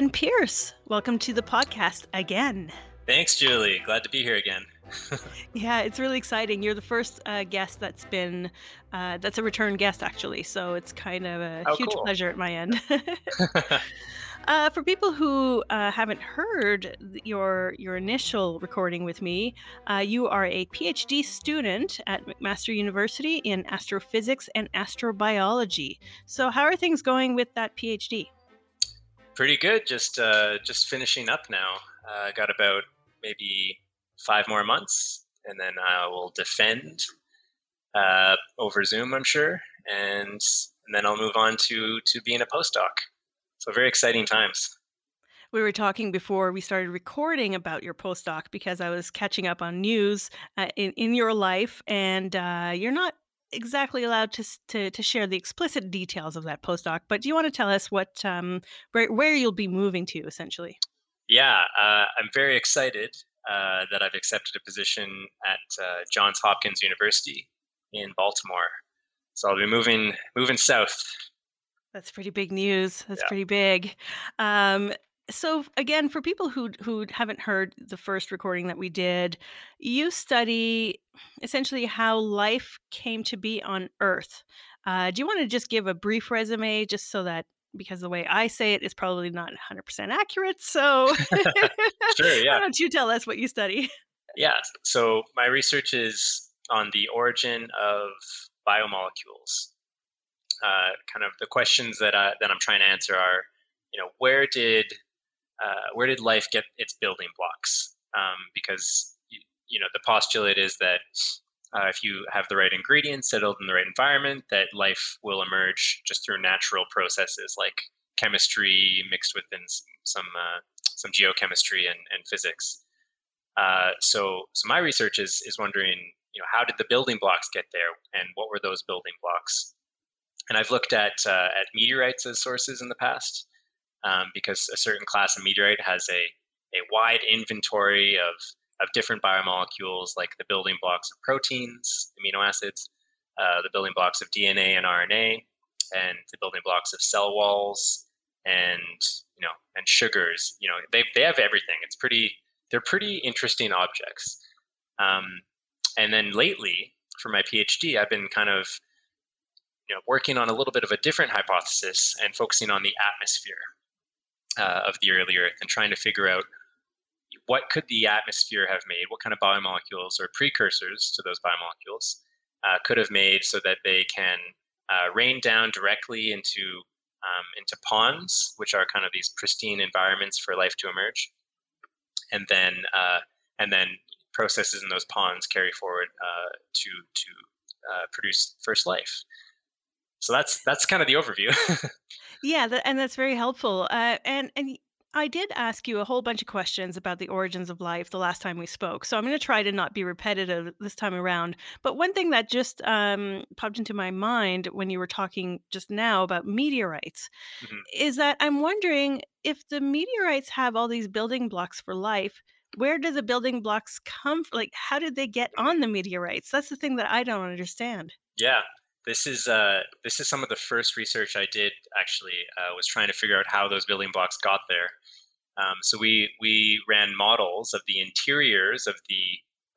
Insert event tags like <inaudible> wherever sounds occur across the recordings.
Ben Pierce, welcome to the podcast again. Thanks, Julie. Glad to be here again. <laughs> yeah, it's really exciting. You're the first uh, guest that's been uh, that's a return guest, actually. So it's kind of a oh, huge cool. pleasure at my end. <laughs> <laughs> uh, for people who uh, haven't heard your your initial recording with me, uh, you are a PhD student at McMaster University in astrophysics and astrobiology. So, how are things going with that PhD? Pretty good. Just uh, just finishing up now. Uh, got about maybe five more months, and then I will defend uh, over Zoom, I'm sure, and and then I'll move on to to being a postdoc. So very exciting times. We were talking before we started recording about your postdoc because I was catching up on news uh, in in your life, and uh, you're not exactly allowed to, to to share the explicit details of that postdoc. But do you want to tell us what um, where where you'll be moving to essentially? Yeah, uh, I'm very excited uh, that I've accepted a position at uh, Johns Hopkins University in Baltimore. So I'll be moving moving south. That's pretty big news. That's Yeah. pretty big. Um, so again, for people who who haven't heard the first recording that we did, you study essentially how life came to be on Earth. Uh, do you want to just give a brief resume, just so that because the way I say it is probably not 100% accurate. So <laughs> Sure, <laughs> yeah. why don't you tell us what you study? Yeah. So my research is on the origin of biomolecules. Uh, kind of the questions that I, that I'm trying to answer are, you know, where did uh, where did life get its building blocks? Um, because you, you know the postulate is that uh, if you have the right ingredients settled in the right environment, that life will emerge just through natural processes like chemistry mixed within some uh, some geochemistry and, and physics. Uh, so, so my research is is wondering, you know, how did the building blocks get there, and what were those building blocks? And I've looked at uh, at meteorites as sources in the past, um, because a certain class of meteorite has a a wide inventory of of different biomolecules, like the building blocks of proteins, amino acids, uh, the building blocks of DNA and RNA, and the building blocks of cell walls, and you know, and sugars. You know, they they have everything. It's pretty they're pretty interesting objects. Um, and then lately, for my PhD, I've been kind of you know working on a little bit of a different hypothesis and focusing on the atmosphere uh, of the early Earth and trying to figure out what could the atmosphere have made, what kind of biomolecules or precursors to those biomolecules uh, could have made so that they can uh, rain down directly into um, into ponds, which are kind of these pristine environments for life to emerge and then uh, and then processes in those ponds carry forward uh, to to uh, produce first life. So that's that's kind of the overview. <laughs> Yeah, that, and that's very helpful. Uh, and and I did ask you a whole bunch of questions about the origins of life the last time we spoke. So I'm going to try to not be repetitive this time around. But one thing that just um, popped into my mind when you were talking just now about meteorites Mhm. is that I'm wondering if the meteorites have all these building blocks for life. Where do the building blocks come from? Like, how did they get Mhm. on the meteorites? That's the thing that I don't understand. Yeah, this is uh, this is some of the first research I did. Actually, uh, was trying to figure out how those building blocks got there. Um, so we we ran models of the interiors of the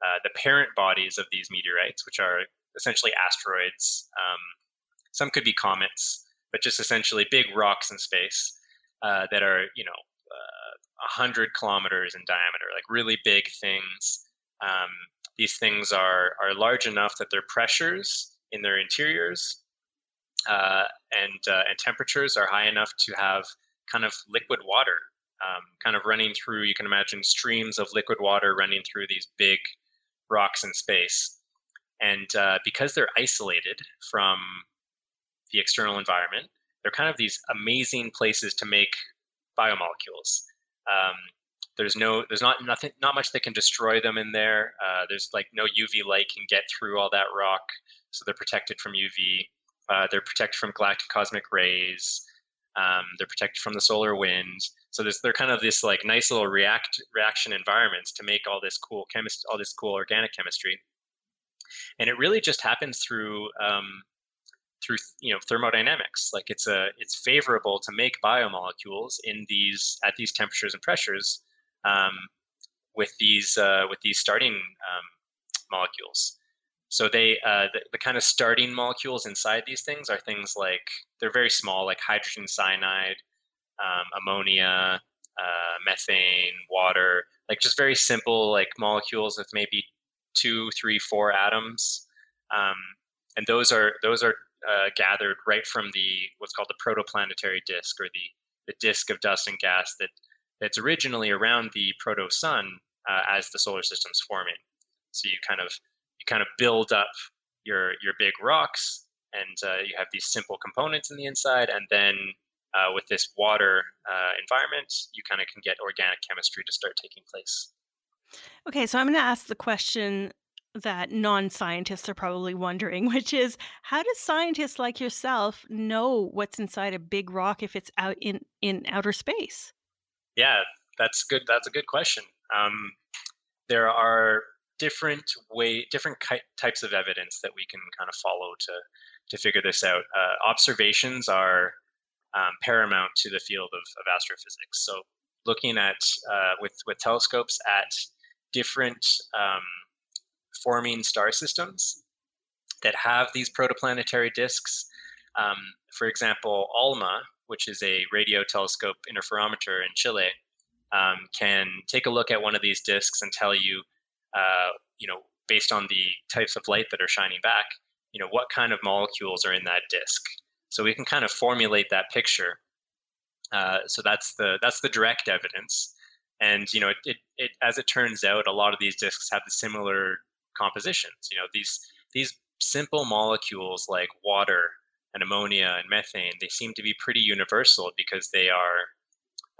uh, the parent bodies of these meteorites, which are essentially asteroids. Um, some could be comets, but just essentially big rocks in space uh, that are you know a hundred kilometers in diameter, like really big things. Um, these things are are large enough that their pressures in their interiors uh, and uh, and temperatures are high enough to have kind of liquid water, um, kind of running through. You can imagine streams of liquid water running through these big rocks in space, and uh, because they're isolated from the external environment, they're kind of these amazing places to make biomolecules. Um, there's no, there's not nothing, not much that can destroy them in there. Uh, there's like no UV light can get through all that rock, so they're protected from UV. Uh, they're protected from galactic cosmic rays. Um, they're protected from the solar wind. So they're kind of this like nice little react reaction environments to make all this cool chemist, all this cool organic chemistry. And it really just happens through um, through you know thermodynamics. Like it's a it's favorable to make biomolecules in these at these temperatures and pressures um, with these uh, with these starting um, molecules. So they uh, the, the kind of starting molecules inside these things are things like they're very small, like hydrogen cyanide, um, ammonia, uh, methane, water, like just very simple like molecules with maybe two, three, four atoms. Um, and those are those are uh, gathered right from the what's called the protoplanetary disk or the the disk of dust and gas that that's originally around the proto sun uh, as the solar system's forming. So you kind of you kind of build up your your big rocks, and uh, you have these simple components in the inside, and then uh, with this water uh, environment, you kind of can get organic chemistry to start taking place. Okay, so I'm going to ask the question that non-scientists are probably wondering, <laughs> which is how do scientists like yourself know what's inside a big rock if it's out in in outer space? Yeah, that's good. That's a good question. Um, there are different way, different types of evidence that we can kind of follow to to figure this out. Uh, observations are um, paramount to the field of, of astrophysics. So, looking at uh, with with telescopes at different um, forming star systems that have these protoplanetary disks. Um, for example, ALMA, which is a radio telescope interferometer in Chile, um, can take a look at one of these disks and tell you, uh, you know, based on the types of light that are shining back, you know, what kind of molecules are in that disk. So we can kind of formulate that picture. Uh, so that's the that's the direct evidence, and you know, it, it, it as it turns out, a lot of these disks have the similar compositions. You know, these these simple molecules like water and ammonia and methane, they seem to be pretty universal because they are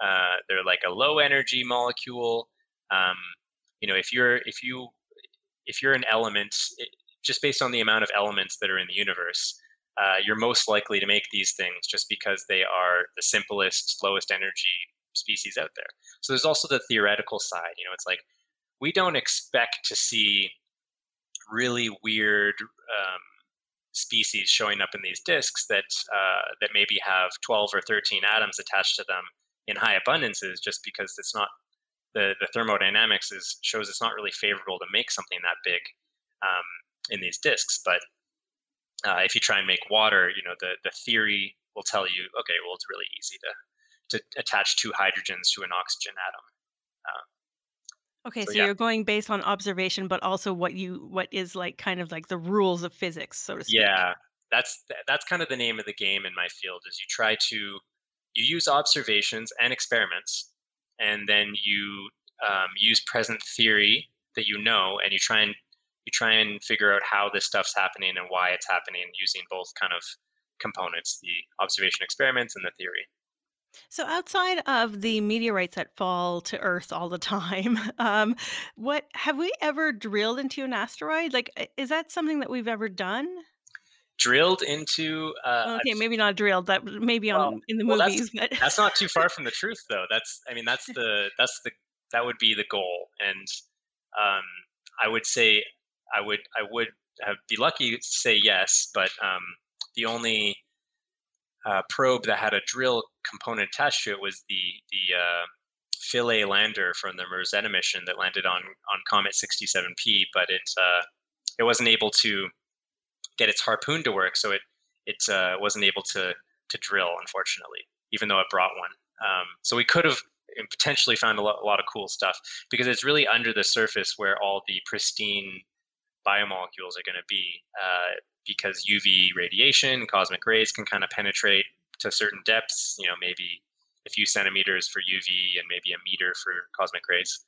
uh, they're like a low energy molecule. Um, you know, if you're if you if you're an element, it, just based on the amount of elements that are in the universe, uh, you're most likely to make these things just because they are the simplest, lowest energy species out there. So there's also the theoretical side. You know, it's like we don't expect to see really weird um, species showing up in these disks that uh, that maybe have 12 or 13 atoms attached to them in high abundances just because it's not the, the thermodynamics is shows it's not really favorable to make something that big um, in these disks but uh, if you try and make water you know the, the theory will tell you okay well it's really easy to to attach two hydrogens to an oxygen atom. Um, Okay, so so yeah you're going based on observation, but also what you what is like kind of like the rules of physics, so to speak. Yeah, that's that's kind of the name of the game in my field is you try to you use observations and experiments, and then you um, use present theory that you know, and you try and you try and figure out how this stuff's happening and why it's happening using both kind of components, the observation experiments and the theory. So outside of the meteorites that fall to Earth all the time, <laughs> um, what have we ever drilled into an asteroid? Like, is that something that we've ever done? Drilled into uh, Okay, maybe not drilled. That maybe Well on in the well, that's movies, but that's not too far from the truth, though. That's I mean, that's <laughs> the that's the that would be the goal, and um, I would say I would I would have, be lucky to say yes, but um, the only uh, probe that had a drill component attached to it was the the uh, Philae lander from the Rosetta mission that landed on on Comet 67P, but it uh, it wasn't able to get its harpoon to work, so it it uh, wasn't able to to drill, unfortunately, even though it brought one. Um, so we could have potentially found a lot, a lot of cool stuff because it's really under the surface where all the pristine biomolecules are going to be. Uh, because UV radiation, cosmic rays can kind of penetrate to certain depths. You know, maybe a few centimeters for UV and maybe a meter for cosmic rays.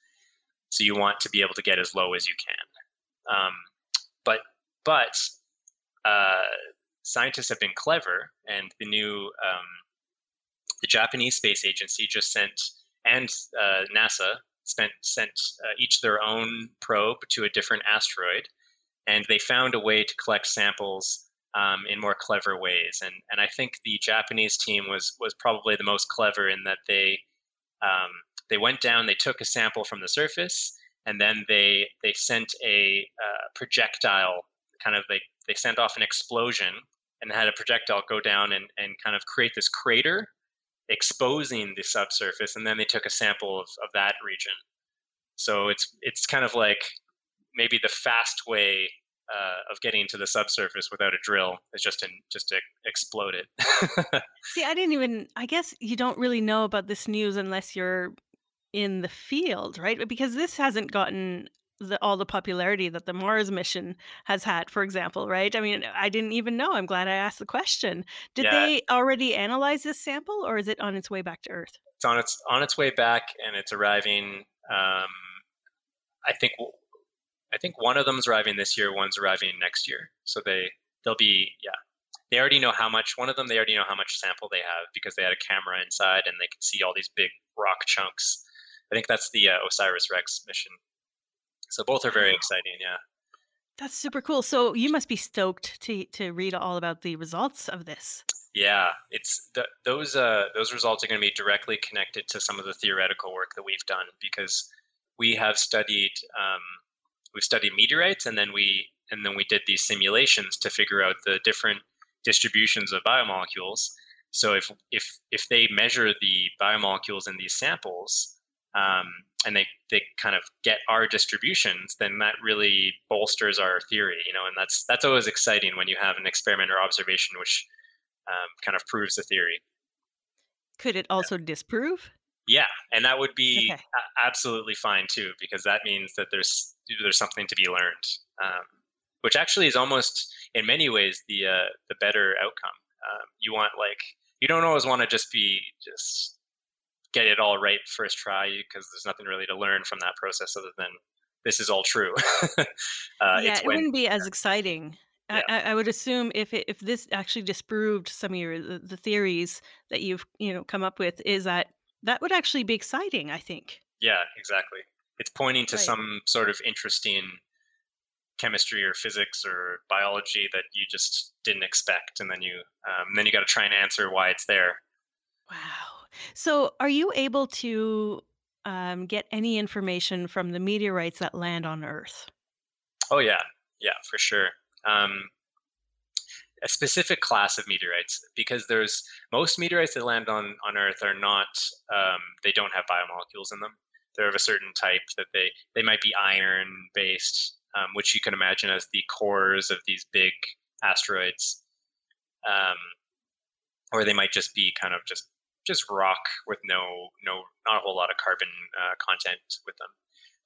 So you want to be able to get as low as you can. Um, but but uh, scientists have been clever, and the new um, the Japanese Space Agency just sent and uh, NASA spent sent uh, each their own probe to a different asteroid, and they found a way to collect samples um, in more clever ways. And and I think the Japanese team was was probably the most clever in that they um, they went down, they took a sample from the surface, and then they they sent a uh, projectile kind of they they sent off an explosion and had a projectile go down and, and kind of create this crater, exposing the subsurface, and then they took a sample of, of that region. So it's it's kind of like maybe the fast way uh, of getting to the subsurface without a drill is just to just to explode it. <laughs> See, I didn't even I guess you don't really know about this news unless you're in the field, right? Because this hasn't gotten the all the popularity that the Mars mission has had, for example, right? I mean, I didn't even know. I'm glad I asked the question. Did yeah, they already analyze this sample or is it on its way back to Earth? it's on its on its way back, and it's arriving. Um, I think I think one of them's arriving this year, one's arriving next year. So they they'll be yeah. They already know how much. One of them they already know how much sample they have because they had a camera inside and they could see all these big rock chunks. I think that's the uh, OSIRIS-REx mission. So both are very exciting. Yeah. That's super cool. So you must be stoked to to read all about the results of this. Yeah, it's th- those uh, those results are going to be directly connected to some of the theoretical work that we've done because we have studied um, we've studied meteorites and then we and then we did these simulations to figure out the different distributions of biomolecules. So if if if they measure the biomolecules in these samples um, and they they kind of get our distributions, then that really bolsters our theory, you know, and that's that's always exciting when you have an experiment or observation which um, kind of proves the theory. Could it also disprove? Yeah, and that would be Okay. absolutely fine too, because that means that there's there's something to be learned, um, which actually is almost in many ways the uh, the better outcome. Um, you want like you don't always want to just be just get it all right first try because there's nothing really to learn from that process other than this is all true. <laughs> uh, Yeah, it's it when wouldn't be <laughs> as exciting. I yeah I I would assume if it if this actually disproved some of your the, the theories that you've, you know, come up with is that that would actually be exciting, I think. yeah exactly. It's pointing to Right. some sort of interesting chemistry or physics or biology that you just didn't expect, and then you um, then you got to try and answer why it's there. Wow. So, are you able to um, get any information from the meteorites that land on Earth? Oh yeah, yeah, for sure. Um, a specific class of meteorites because there's most meteorites that land on on Earth are not um, they don't have biomolecules in them. They're of a certain type that they they might be iron based, um, which you can imagine as the cores of these big asteroids, um, or they might just be kind of just just rock with no no not a whole lot of carbon uh, content with them.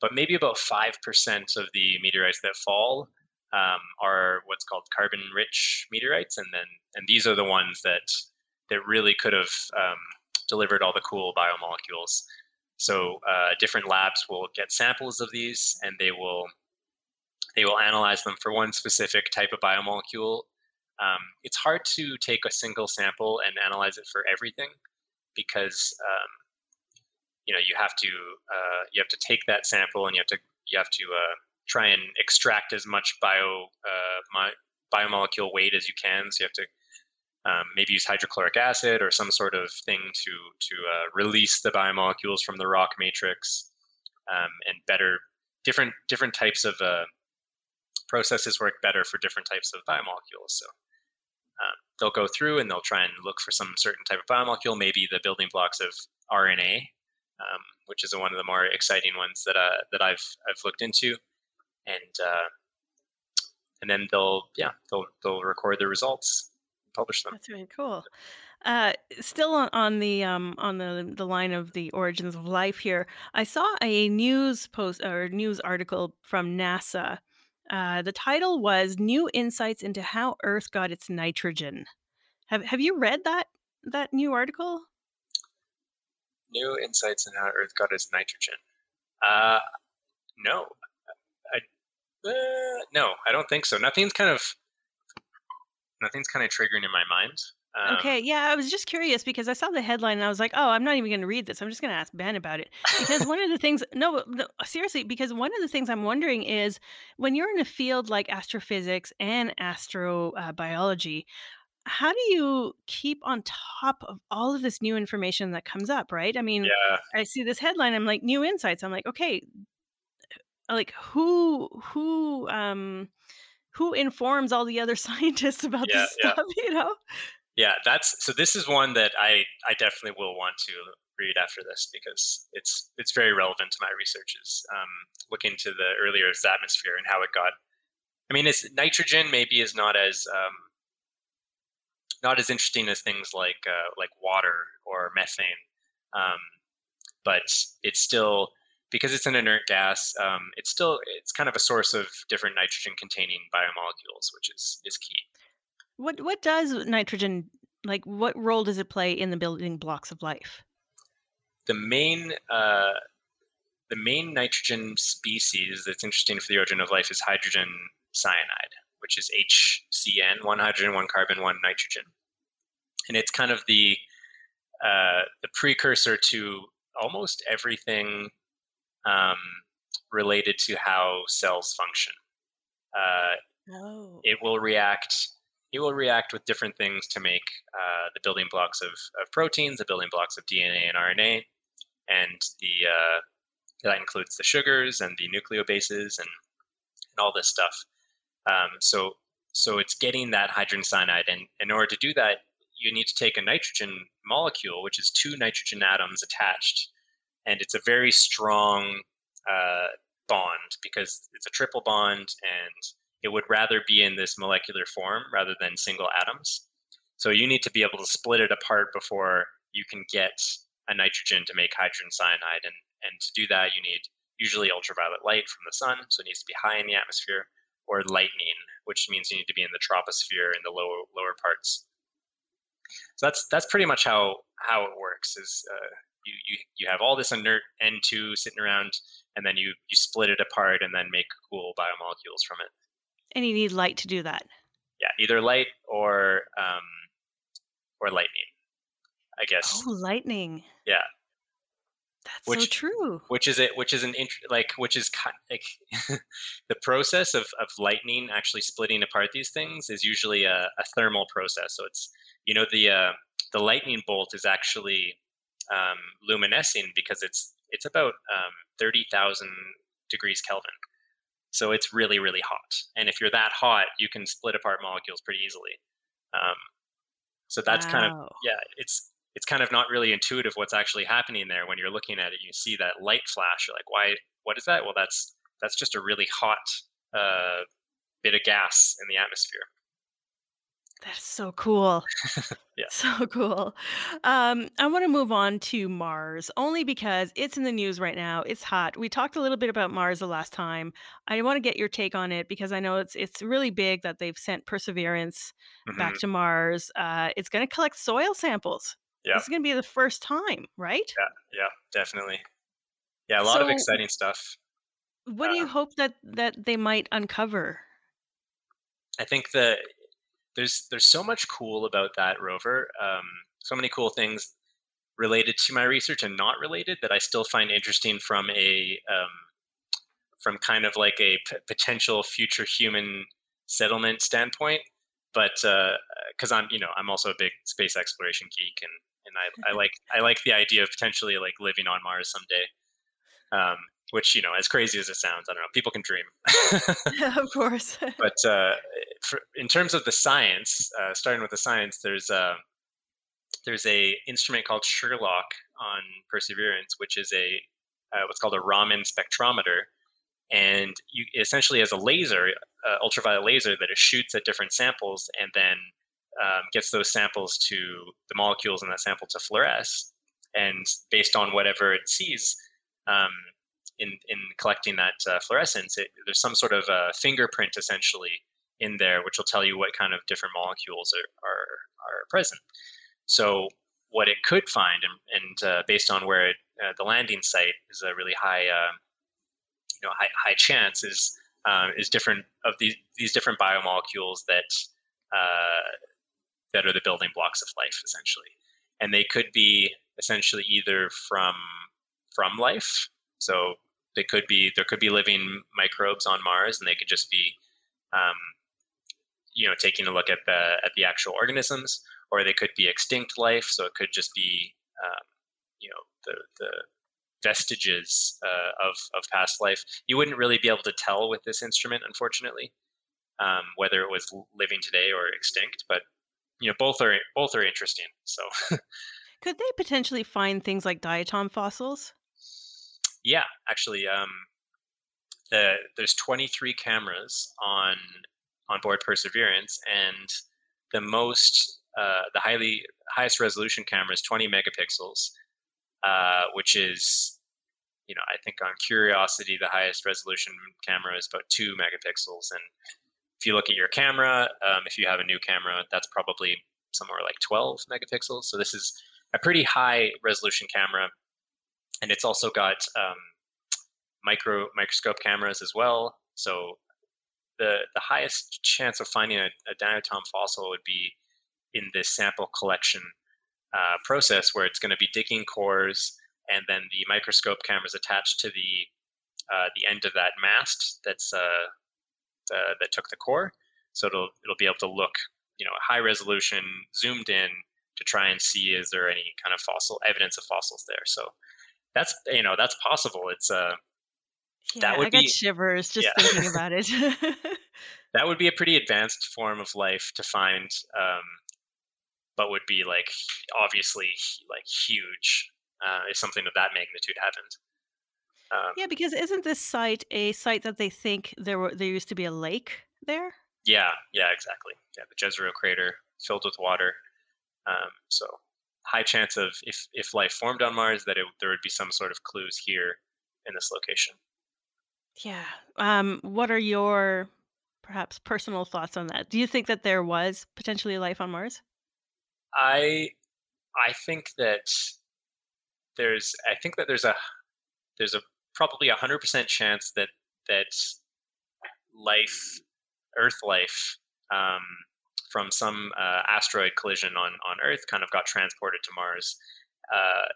But maybe about five percent of the meteorites that fall um, are what's called carbon-rich meteorites, and then and these are the ones that that really could have um, delivered all the cool biomolecules. So uh, different labs will get samples of these, and they will they will analyze them for one specific type of biomolecule. Um, it's hard to take a single sample and analyze it for everything because um, you know you have to uh, you have to take that sample and you have to you have to uh, try and extract as much bio uh, my, biomolecule weight as you can. So you have to um, maybe use hydrochloric acid or some sort of thing to to uh, release the biomolecules from the rock matrix um, and better different different types of uh, processes work better for different types of biomolecules. So um, they'll go through and they'll try and look for some certain type of biomolecule, maybe the building blocks of RNA, um, which is one of the more exciting ones that uh, that I've I've looked into, and uh, and then they'll yeah they'll they'll record the results, and publish them. That's really cool. Uh, still on, on the um, on the the line of the origins of life here, I saw a news post or news article from NASA. Uh, the title was "New Insights into How Earth Got Its Nitrogen." Have Have you read that that new article? New insights in how Earth got its nitrogen. Uh, no, uh, no, I don't think so. Nothing's kind of nothing's kind of triggering in my mind. Um, Okay, yeah, I was just curious because I saw the headline and I was like, "Oh, I'm not even going to read this. I'm just going to ask Ben about it." Because one of the things, <laughs> no, seriously, because one of the things I'm wondering is when you're in a field like astrophysics and astrobiology, how do you keep on top of all of this new information that comes up? Right? I mean, yeah, I see this headline. I'm like, "New insights." I'm like, okay, like who, who, um, who informs all the other <laughs> scientists about Yeah, this yeah. stuff, you know? Yeah, that's so this is one that I I definitely will want to read after this because it's it's very relevant to my researches. Um, looking to the earlier Earth's atmosphere and how it got. I mean, it's nitrogen maybe is not as um, not as interesting as things like uh, like water or methane, um, but it's still because it's an inert gas. Um, it's still it's kind of a source of different nitrogen containing biomolecules, which is is key. What what does nitrogen like, what role does it play in the building blocks of life? The main uh, the main nitrogen species that's interesting for the origin of life is hydrogen cyanide, which is HCN, one hydrogen, one carbon, one nitrogen, and it's kind of the uh, the precursor to almost everything um, related to how cells function. Uh, Oh. it will react. It will react with different things to make uh, the building blocks of, of proteins, the building blocks of DNA and RNA, and the uh, that includes the sugars and the nucleobases and, and all this stuff. Um, so so it's getting that hydrogen cyanide, and in order to do that, you need to take a nitrogen molecule, which is two nitrogen atoms attached, and it's a very strong uh, bond because it's a triple bond, and it would rather be in this molecular form rather than single atoms. So you need to be able to split it apart before you can get a nitrogen to make hydrogen cyanide, and and to do that, you need usually ultraviolet light from the sun, so it needs to be high in the atmosphere, or lightning, which means you need to be in the troposphere in the lower lower parts. So that's that's pretty much how how it works. Is uh, you you you have all this inert N2 sitting around, and then you you split it apart and then make cool biomolecules from it. And you need light to do that. Yeah, either light or um, or lightning. I guess. Oh, lightning. Yeah. That's so Which true. which is it which is an int- like which is ki- like <laughs> the process of, of lightning actually splitting apart these things is usually a, a thermal process so it's you know the uh, the lightning bolt is actually um, luminescing because it's it's about um, 30,000 degrees Kelvin. So it's really really hot. And if you're that hot you can split apart molecules pretty easily. Um, so that's kind of yeah it's it's kind of not really intuitive what's actually happening there when you're looking at it. You see that light flash you're like why what is that? Well that's that's just a really hot uh, bit of gas in the atmosphere That's so cool. <laughs> yeah So <laughs> cool. Um, I want to move on to Mars only because it's in the news right now. It's hot. We talked a little bit about Mars the last time. I want to get your take on it because I know it's it's really big that they've sent Perseverance back hmm to Mars. Uh, it's going to collect soil samples. yeah This is going to be the first time, right? yeah yeah definitely yeah a lot of exciting stuff what do you hope that that they might uncover? i think that there's there's so much cool about that rover um, so many cool things related to my research and not related that i still find interesting from a um, from kind of like a p- potential future human settlement standpoint. But because I'm, you know, I'm also a big space exploration geek, and and I, I <laughs> like I like the idea of potentially like living on Mars someday. Um, which you know, as crazy as it sounds, I don't know, people can dream. <laughs> <laughs> of course. but uh, for, in terms of the science, uh, starting with the science, there's a there's a instrument called SHERLOC on Perseverance, which is a uh, what's called a Raman spectrometer, and you essentially has a laser, uh, ultraviolet laser that it shoots at different samples and then um, gets those samples to the molecules in that sample to fluoresce. And based on whatever it sees um, in in collecting that uh, fluorescence, it, there's some sort of uh, fingerprint essentially in there, which will tell you what kind of different molecules are are, are present. So what it could find, and, and uh, based on where it, uh, the landing site is a really high uh, you know high, high chance is um, is different of these these different biomolecules that uh, that are the building blocks of life essentially, and they could be essentially either from from life, so they could be there could be living microbes on Mars, and they could just be um, you know taking a look at the at the actual organisms, or they could be extinct life, so it could just be um, you know the the vestiges uh, of of past life. You wouldn't really be able to tell with this instrument, unfortunately. um, whether it was living today or extinct. But you know, both are both are interesting. So <laughs> Could they potentially find things like diatom fossils? Yeah, actually, um, the, there's 23 cameras on on board Perseverance, and the most uh, the highly highest resolution camera is 20 megapixels, uh, which is you know I think on Curiosity the highest resolution camera is about two megapixels, and if you look at your camera, um, if you have a new camera, that's probably somewhere like 12 megapixels. So this is a pretty high resolution camera, and it's also got um, micro microscope cameras as well. So the the highest chance of finding a, a diatom fossil would be in this sample collection uh, process, where it's going to be digging cores, and then the microscope cameras attached to the uh, the end of that mast that's uh, uh, that took the core. So it'll it'll be able to look, you know, high resolution, zoomed in to try and see is there any kind of fossil evidence of fossils there. So that's you know that's possible. It's uh that Yeah, I would got be shivers just yeah thinking <laughs> about it. <laughs> that would be a pretty advanced form of life to find, um, but would be like obviously like huge uh, if something of that magnitude happened. Um, Yeah, because isn't this site a site that they think there were there used to be a lake there? yeah, yeah, exactly. Yeah, the Jezero crater filled with water. Um, so high chance of if if life formed on Mars that it, there would be some sort of clues here in this location. Yeah. Um, what are your perhaps personal thoughts on that? Do you think that there was potentially life on Mars? I I think that there's I think that there's a there's a probably a hundred percent chance that that life Earth life um, from some uh, asteroid collision on on Earth kind of got transported to Mars. Uh,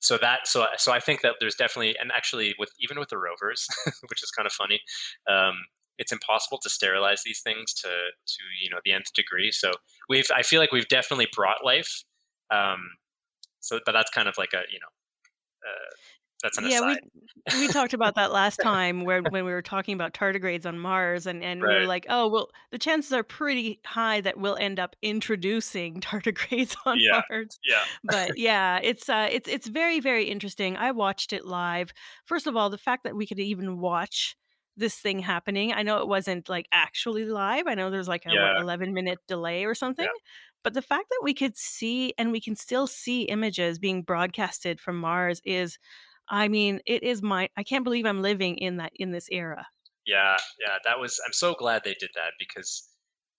so that so so I think that there's definitely and actually with even with the rovers, <laughs> which is kind of funny, um, it's impossible to sterilize these things to to you know the nth degree. So we've I feel like we've definitely brought life. Um, so but that's kind of like a you know uh, that's an Yeah, we aside. we talked about that last <laughs> time where when we were talking about tardigrades on Mars and and we were like, "Oh, well, the chances are pretty high that we'll end up introducing <laughs> tardigrades on Yeah. Mars." Yeah. But yeah, it's uh it's it's very very interesting. I watched it live. First of all, the fact that we could even watch this thing happening. I know it wasn't like actually live. I know there's like a what 11 minute delay or Yeah. something. But the fact that we could see and we can still see images being broadcasted from Mars is I mean, it is my I can't believe I'm living in that in this era. Yeah, yeah, that was I'm so glad they did that because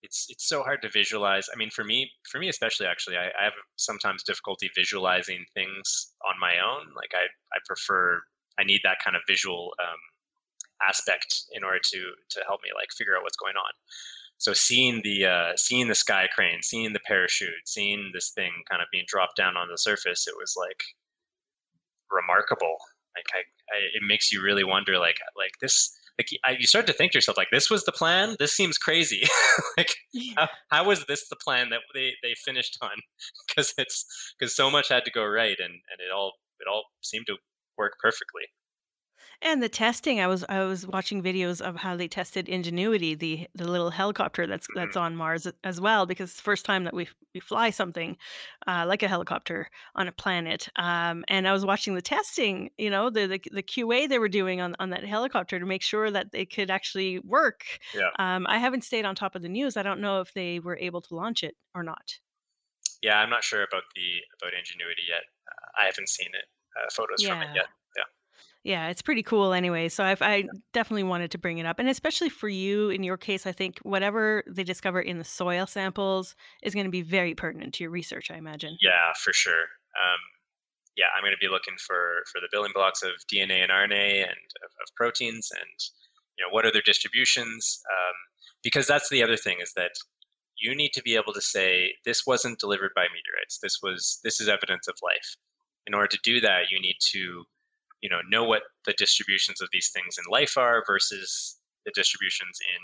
it's it's so hard to visualize. I mean, for me, for me especially, actually, I, I have sometimes difficulty visualizing things on my own. Like I, I prefer, I need that kind of visual um, aspect in order to to help me like figure out what's going on. So seeing the uh, seeing the sky crane, seeing the parachute, seeing this thing kind of being dropped down on the surface, it was like remarkable. Like I, I it makes you really wonder, like like this. Like I, you start to think to yourself, like this was the plan. This seems crazy. <laughs> like how, how was this the plan that they, they finished on? <laughs> Because it's because so much had to go right, and and it all it all seemed to work perfectly. And the testing, I was I was watching videos of how they tested Ingenuity, the the little helicopter that's hmm that's on Mars as well, because it's the first time that we we fly something uh, like a helicopter on a planet. Um, and I was watching the testing, you know, the, the the QA they were doing on on that helicopter to make sure that they could actually work. Yeah, Um, I haven't stayed on top of the news. I don't know if they were able to launch it or not. yeah. I'm not sure about the about Ingenuity yet. Uh, I haven't seen it uh, photos from it yet. Yeah, it's pretty cool anyway. So I've I definitely wanted to bring it up. And especially for you in your case, I think whatever they discover in the soil samples is going to be very pertinent to your research, I imagine. yeah, for sure. Um, yeah, I'm going to be looking for for the building blocks of DNA and RNA and of, of proteins, and you know what are their distributions. Um, because that's the other thing is that you need to be able to say this wasn't delivered by meteorites. This was this is evidence of life. In order to do that, you need to you know know what the distributions of these things in life are versus the distributions in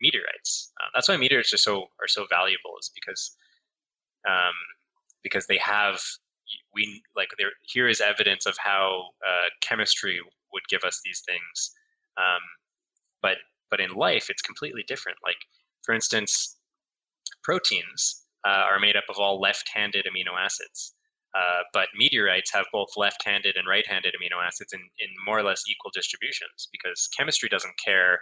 meteorites. Uh, that's why meteorites are so are so valuable is because um, because they have we like there here is evidence of how uh, chemistry would give us these things um, but but in life, it's completely different. Like, for instance, proteins uh, are made up of all left-handed amino acids. Uh, but meteorites have both left-handed and right-handed amino acids in, in more or less equal distributions because chemistry doesn't care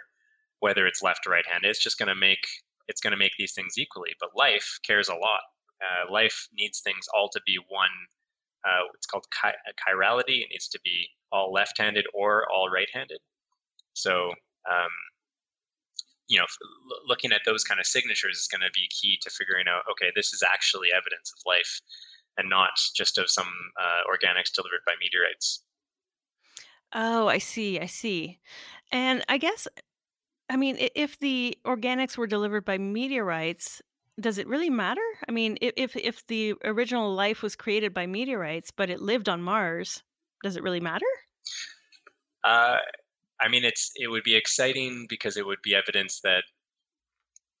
whether it's left or right-handed. It's just going to make it's going to make these things equally. But life cares a lot. Uh, life needs things all to be one. Uh, it's called chi- chirality. It needs to be all left-handed or all right-handed. So um, you know, looking at those kind of signatures is going to be key to figuring out, okay, this is actually evidence of life and not just of some uh, organics delivered by meteorites. Oh, I see. I see. And I guess, I mean, if the organics were delivered by meteorites, does it really matter? I mean, if if the original life was created by meteorites, but it lived on Mars, does it really matter? Uh, I mean, it's it would be exciting because it would be evidence that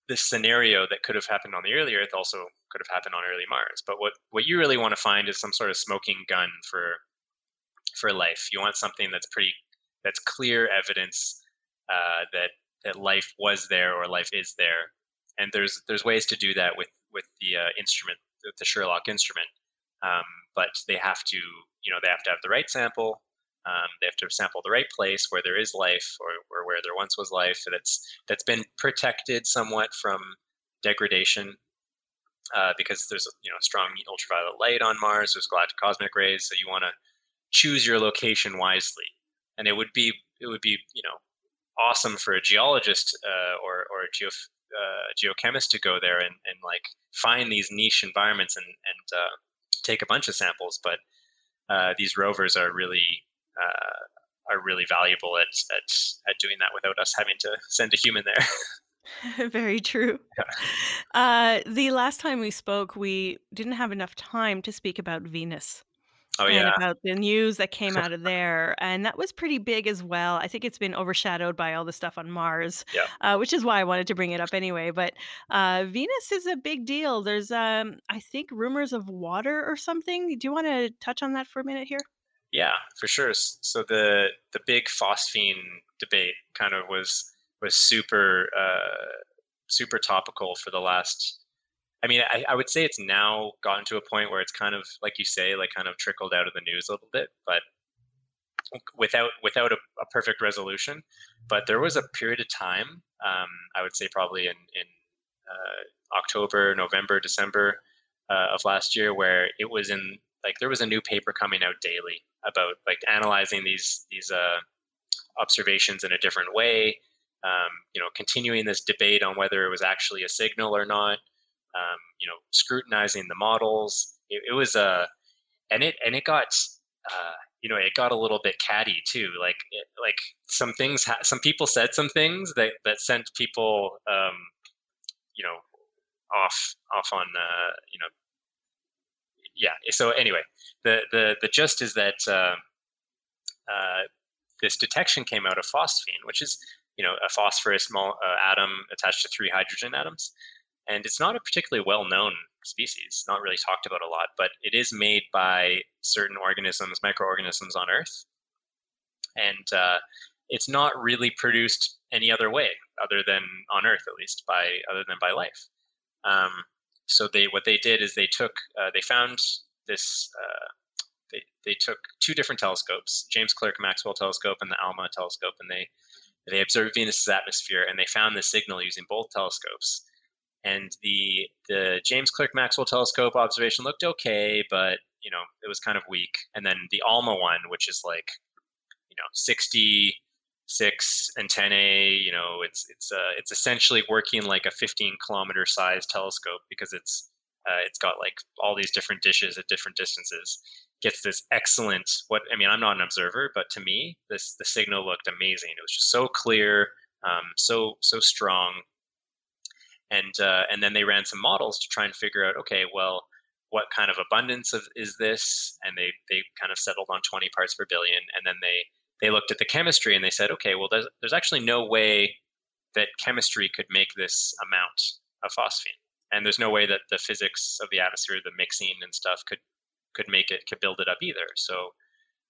this scenario that could have happened on the early Earth also could have happened on early Mars. But what what you really want to find is some sort of smoking gun for for life. You want something that's pretty that's clear evidence uh, that that life was there or life is there. And there's there's ways to do that with with the uh, instrument, the, the SHERLOC instrument. Um, but they have to you know they have to have the right sample um, they have to sample the right place where there is life or, or where there once was life that's that's been protected somewhat from degradation uh, because there's you know strong ultraviolet light on Mars. There's galactic cosmic rays, so you want to choose your location wisely. And it would be it would be you know awesome for a geologist uh, or or a geo, uh, geochemist to go there and, and like find these niche environments and and uh, take a bunch of samples. But uh, these rovers are really uh, are really valuable at, at at doing that without us having to send a human there. <laughs> <laughs> Very true. yeah. Uh, the last time we spoke, we didn't have enough time to speak about Venus. Oh And yeah, about the news that came <laughs> out of there, and that was pretty big as well. I think it's been overshadowed by all the stuff on Mars, yeah. uh, which is why I wanted to bring it up anyway. But uh, Venus is a big deal. There's, um, I think, rumors of water or something. Do you want to touch on that for a minute here? Yeah, for sure. So the the big phosphine debate kind of was was super uh, super topical for the last. I mean, I, I would say it's now gotten to a point where it's kind of like you say, like kind of trickled out of the news a little bit, but without without a, a perfect resolution. But there was a period of time, um, I would say probably in in uh, October, November, December uh, of last year, where it was in like there was a new paper coming out daily about like analyzing these these uh, observations in a different way. Um, you know, continuing this debate on whether it was actually a signal or not. Um, you know, scrutinizing the models. It, it was a uh, and it and it got uh, you know it got a little bit catty too. Like it, like some things, ha- some people said some things that that sent people um, you know off off on uh, you know yeah. So anyway, the the the gist is that uh, uh, this detection came out of phosphine, which is you know a phosphorus uh, atom attached to three hydrogen atoms, and it's not a particularly well known species, not really talked about a lot, but it is made by certain organisms, microorganisms on Earth, and uh, it's not really produced any other way other than on Earth, at least by other than by life. Um, so they what they did is they took uh, they found this uh, they, they took two different telescopes james clerk maxwell telescope and the alma telescope and they they observed venus's atmosphere and they found the signal using both telescopes. And the the james clerk maxwell telescope observation looked okay but you know it was kind of weak. And then the alma one which is like you know 60 six antennae. You know, it's it's uh, it's essentially working like a 15 kilometer size telescope because it's uh, it's got like all these different dishes at different distances. Gets this excellent. What I mean, I'm not an observer, but to me, this the signal looked amazing. It was just so clear, um, so so strong, and uh, and then they ran some models to try and figure out, okay, well, what kind of abundance of is this? And they they kind of settled on 20 parts per billion, and then they they looked at the chemistry and they said, okay, well, there's, there's actually no way that chemistry could make this amount of phosphine. And there's no way that the physics of the atmosphere, the mixing and stuff could could make it could build it up either. So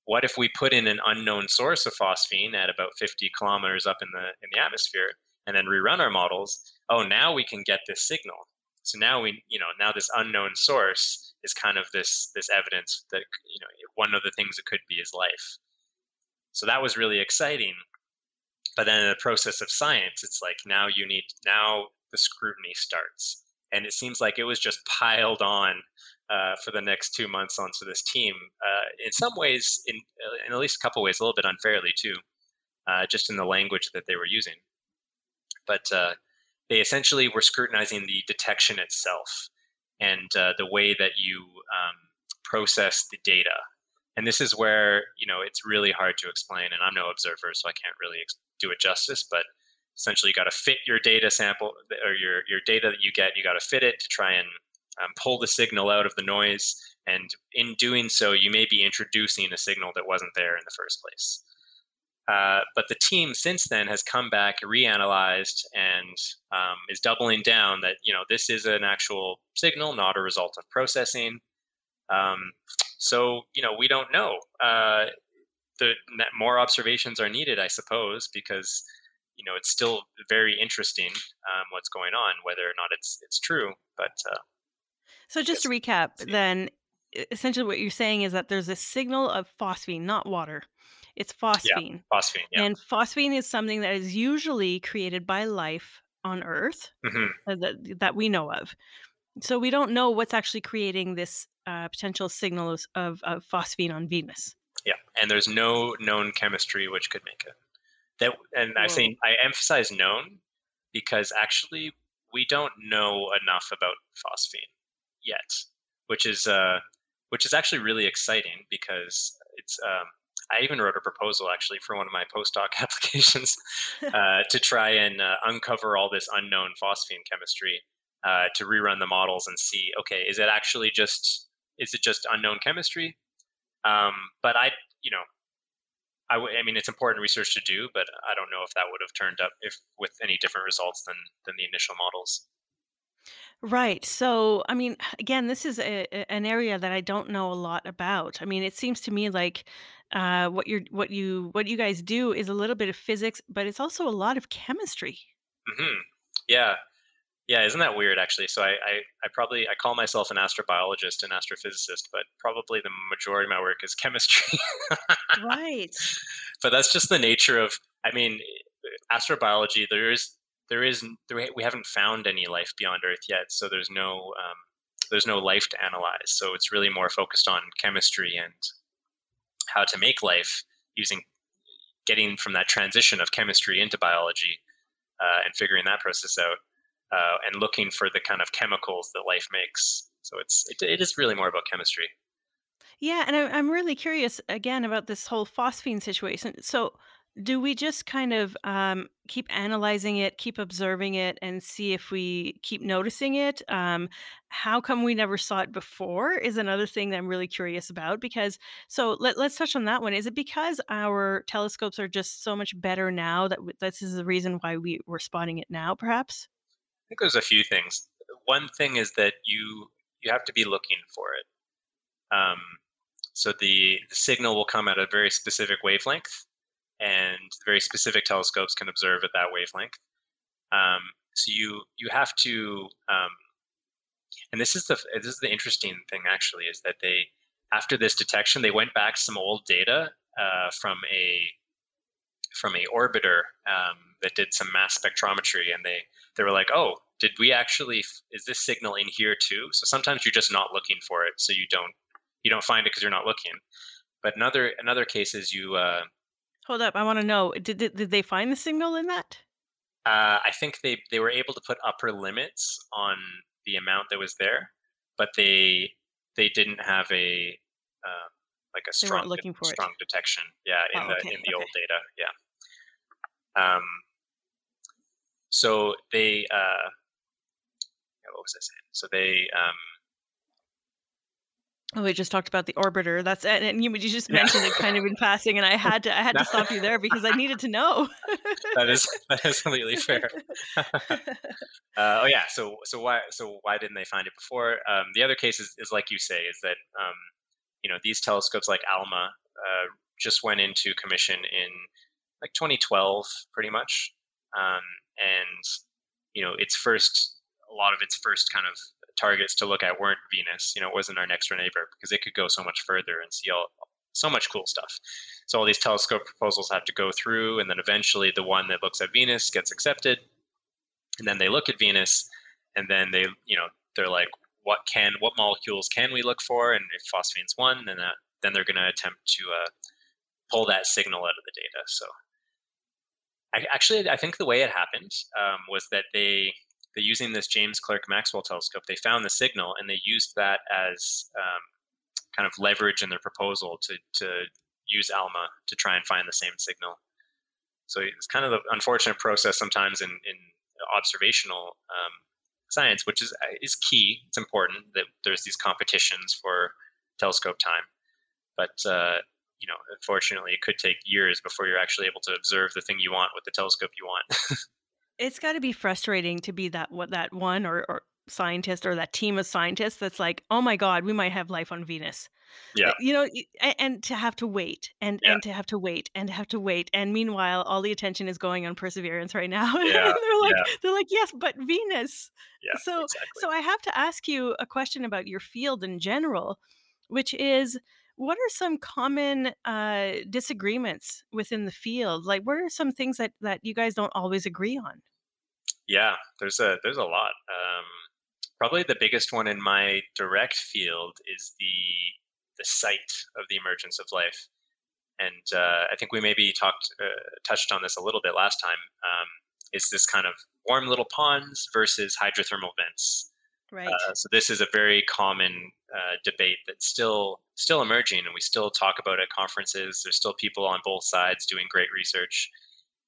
what if we put in an unknown source of phosphine at about 50 kilometers up in the in the atmosphere and then rerun our models, oh, now we can get this signal. So now we, you know, now this unknown source is kind of this this evidence that you know one of the things it could be is life. So that was really exciting. But then in the process of science, it's like now you need now the scrutiny starts, and it seems like it was just piled on uh, for the next two months onto this team. Uh, in some ways, in, uh, in at least a couple ways, a little bit unfairly too, uh, just in the language that they were using. But uh, they essentially were scrutinizing the detection itself and uh, the way that you um, process the data. And this is where you know it's really hard to explain, and I'm no observer, so I can't really ex- do it justice. But essentially, you got to fit your data sample or your your data that you get. You got to fit it to try and um, pull the signal out of the noise. And in doing so, you may be introducing a signal that wasn't there in the first place. Uh, but the team since then has come back, reanalyzed, and um, is doubling down that you know this is an actual signal, not a result of processing. Um, so you know we don't know. Uh, the more observations are needed, I suppose, because you know it's still very interesting um, what's going on, whether or not it's it's true. But uh, So just to recap, then essentially what you're saying is that there's a signal of phosphine, not water. It's yeah, phosphine. phosphine, yeah, And phosphine is something that is usually created by life on Earth hmm uh, that, that we know of. So we don't know what's actually creating this uh, potential signal of, of phosphine on Venus. yeah. And there's no known chemistry which could make it. That, and I say I emphasize known because actually we don't know enough about phosphine yet, which is uh, which is actually really exciting because it's. Um, I even wrote a proposal actually for one of my postdoc <laughs> applications uh, to try and uh, uncover all this unknown phosphine chemistry uh, to rerun the models and see, okay, is it actually just is it just unknown chemistry? Um, but I, you know, I, w- I mean, it's important research to do, but I don't know if that would have turned up if with any different results than than the initial models. Right. So, I mean, again, this is a, an area that I don't know a lot about. I mean, it seems to me like uh, what you're, what you, what you guys do is a little bit of physics, but it's also a lot of chemistry. hmm Yeah, yeah. Isn't that weird? Actually, so I, I, I probably I call myself an astrobiologist and astrophysicist, but probably the majority of my work is chemistry. Right. <laughs> but that's just the nature of. I mean, astrobiology. There is there is there, we haven't found any life beyond Earth yet, so there's no um, there's no life to analyze. So it's really more focused on chemistry and how to make life using getting from that transition of chemistry into biology uh, and figuring that process out uh, and looking for the kind of chemicals that life makes. So it's it, it is really more about chemistry. Yeah, and I, I'm really curious again about this whole phosphine situation. So, do we just kind of um, keep analyzing it, keep observing it, and see if we keep noticing it? Um, how come we never saw it before? Is another thing that I'm really curious about. Because so let, let's touch on that one. Is it because our telescopes are just so much better now that w- this is the reason why we we're spotting it now? Perhaps. I think there's a few things. One thing is that you you have to be looking for it. Um, so the, the signal will come at a very specific wavelength, and very specific telescopes can observe at that wavelength. Um, so you you have to, um, and this is the this is the interesting thing actually is that they after this detection they went back some old data uh, from a from a orbiter um, that did some mass spectrometry, and they they were like, oh, did we actually is this signal in here too? So sometimes you're just not looking for it, so you don't you don't find it because you're not looking. But another another case is you. Uh, Hold up, I want to know. Did, did did they find the signal in that? uh, I think they they were able to put upper limits on the amount that was there, but they they didn't have a um, like a strong looking for it. strong detection. Yeah, in Oh, the okay, in the okay. old data. Yeah. Um, so they uh, yeah, what was I saying? So they um, Oh, we just talked about the orbiter. That's and and you you just yeah. mentioned it kind of in passing, and I <laughs> had to I had to stop you there because I needed to know. that is that is completely fair. <laughs> uh, oh yeah. So so why so why didn't they find it before? Um, the other case is, is like you say is that um, you know these telescopes like ALMA uh, just went into commission in like 2012, pretty much. Um, and you know its first a lot of its first kind of targets to look at weren't Venus. You know, it wasn't our next door neighbor because it could go so much further and see all so much cool stuff. So all these telescope proposals have to go through, and then eventually the one that looks at Venus gets accepted, and then they look at Venus, and then they you know they're like, what can what molecules can we look for? And if phosphane's one, then that, then they're going to attempt to uh, pull that signal out of the data. So I, actually, I think the way it happened um, was that they they using this James Clerk Maxwell telescope, they found the signal and they used that as um, kind of leverage in their proposal to to use ALMA to try and find the same signal. So it's kind of the unfortunate process sometimes in, in observational um, science, which is is key. It's important that there's these competitions for telescope time, but uh, you know, unfortunately, it could take years before you're actually able to observe the thing you want with the telescope you want. <laughs> It's gotta be frustrating to be that what that one or or scientist or that team of scientists that's like, "Oh my god, we might have life on Venus." Yeah, you know, and to have to wait, and yeah, and to have to wait, and have to wait, and meanwhile, all the attention is going on Perseverance right now, <laughs> and yeah, they're like yeah, they're like, "Yes, but Venus." yeah, So exactly. so I have to ask you a question about your field in general, which is, what are some common, uh, disagreements within the field? Like, what are some things that that you guys don't always agree on? Yeah, there's a there's a lot. Um, probably the biggest one in my direct field is the the site of the emergence of life, and uh, I think we maybe talked uh, touched on this a little bit last time. Um, is this kind of warm little ponds versus hydrothermal vents? Right. Uh, so this is a very common uh, debate that's still still emerging, and we still talk about at conferences. There's still people on both sides doing great research,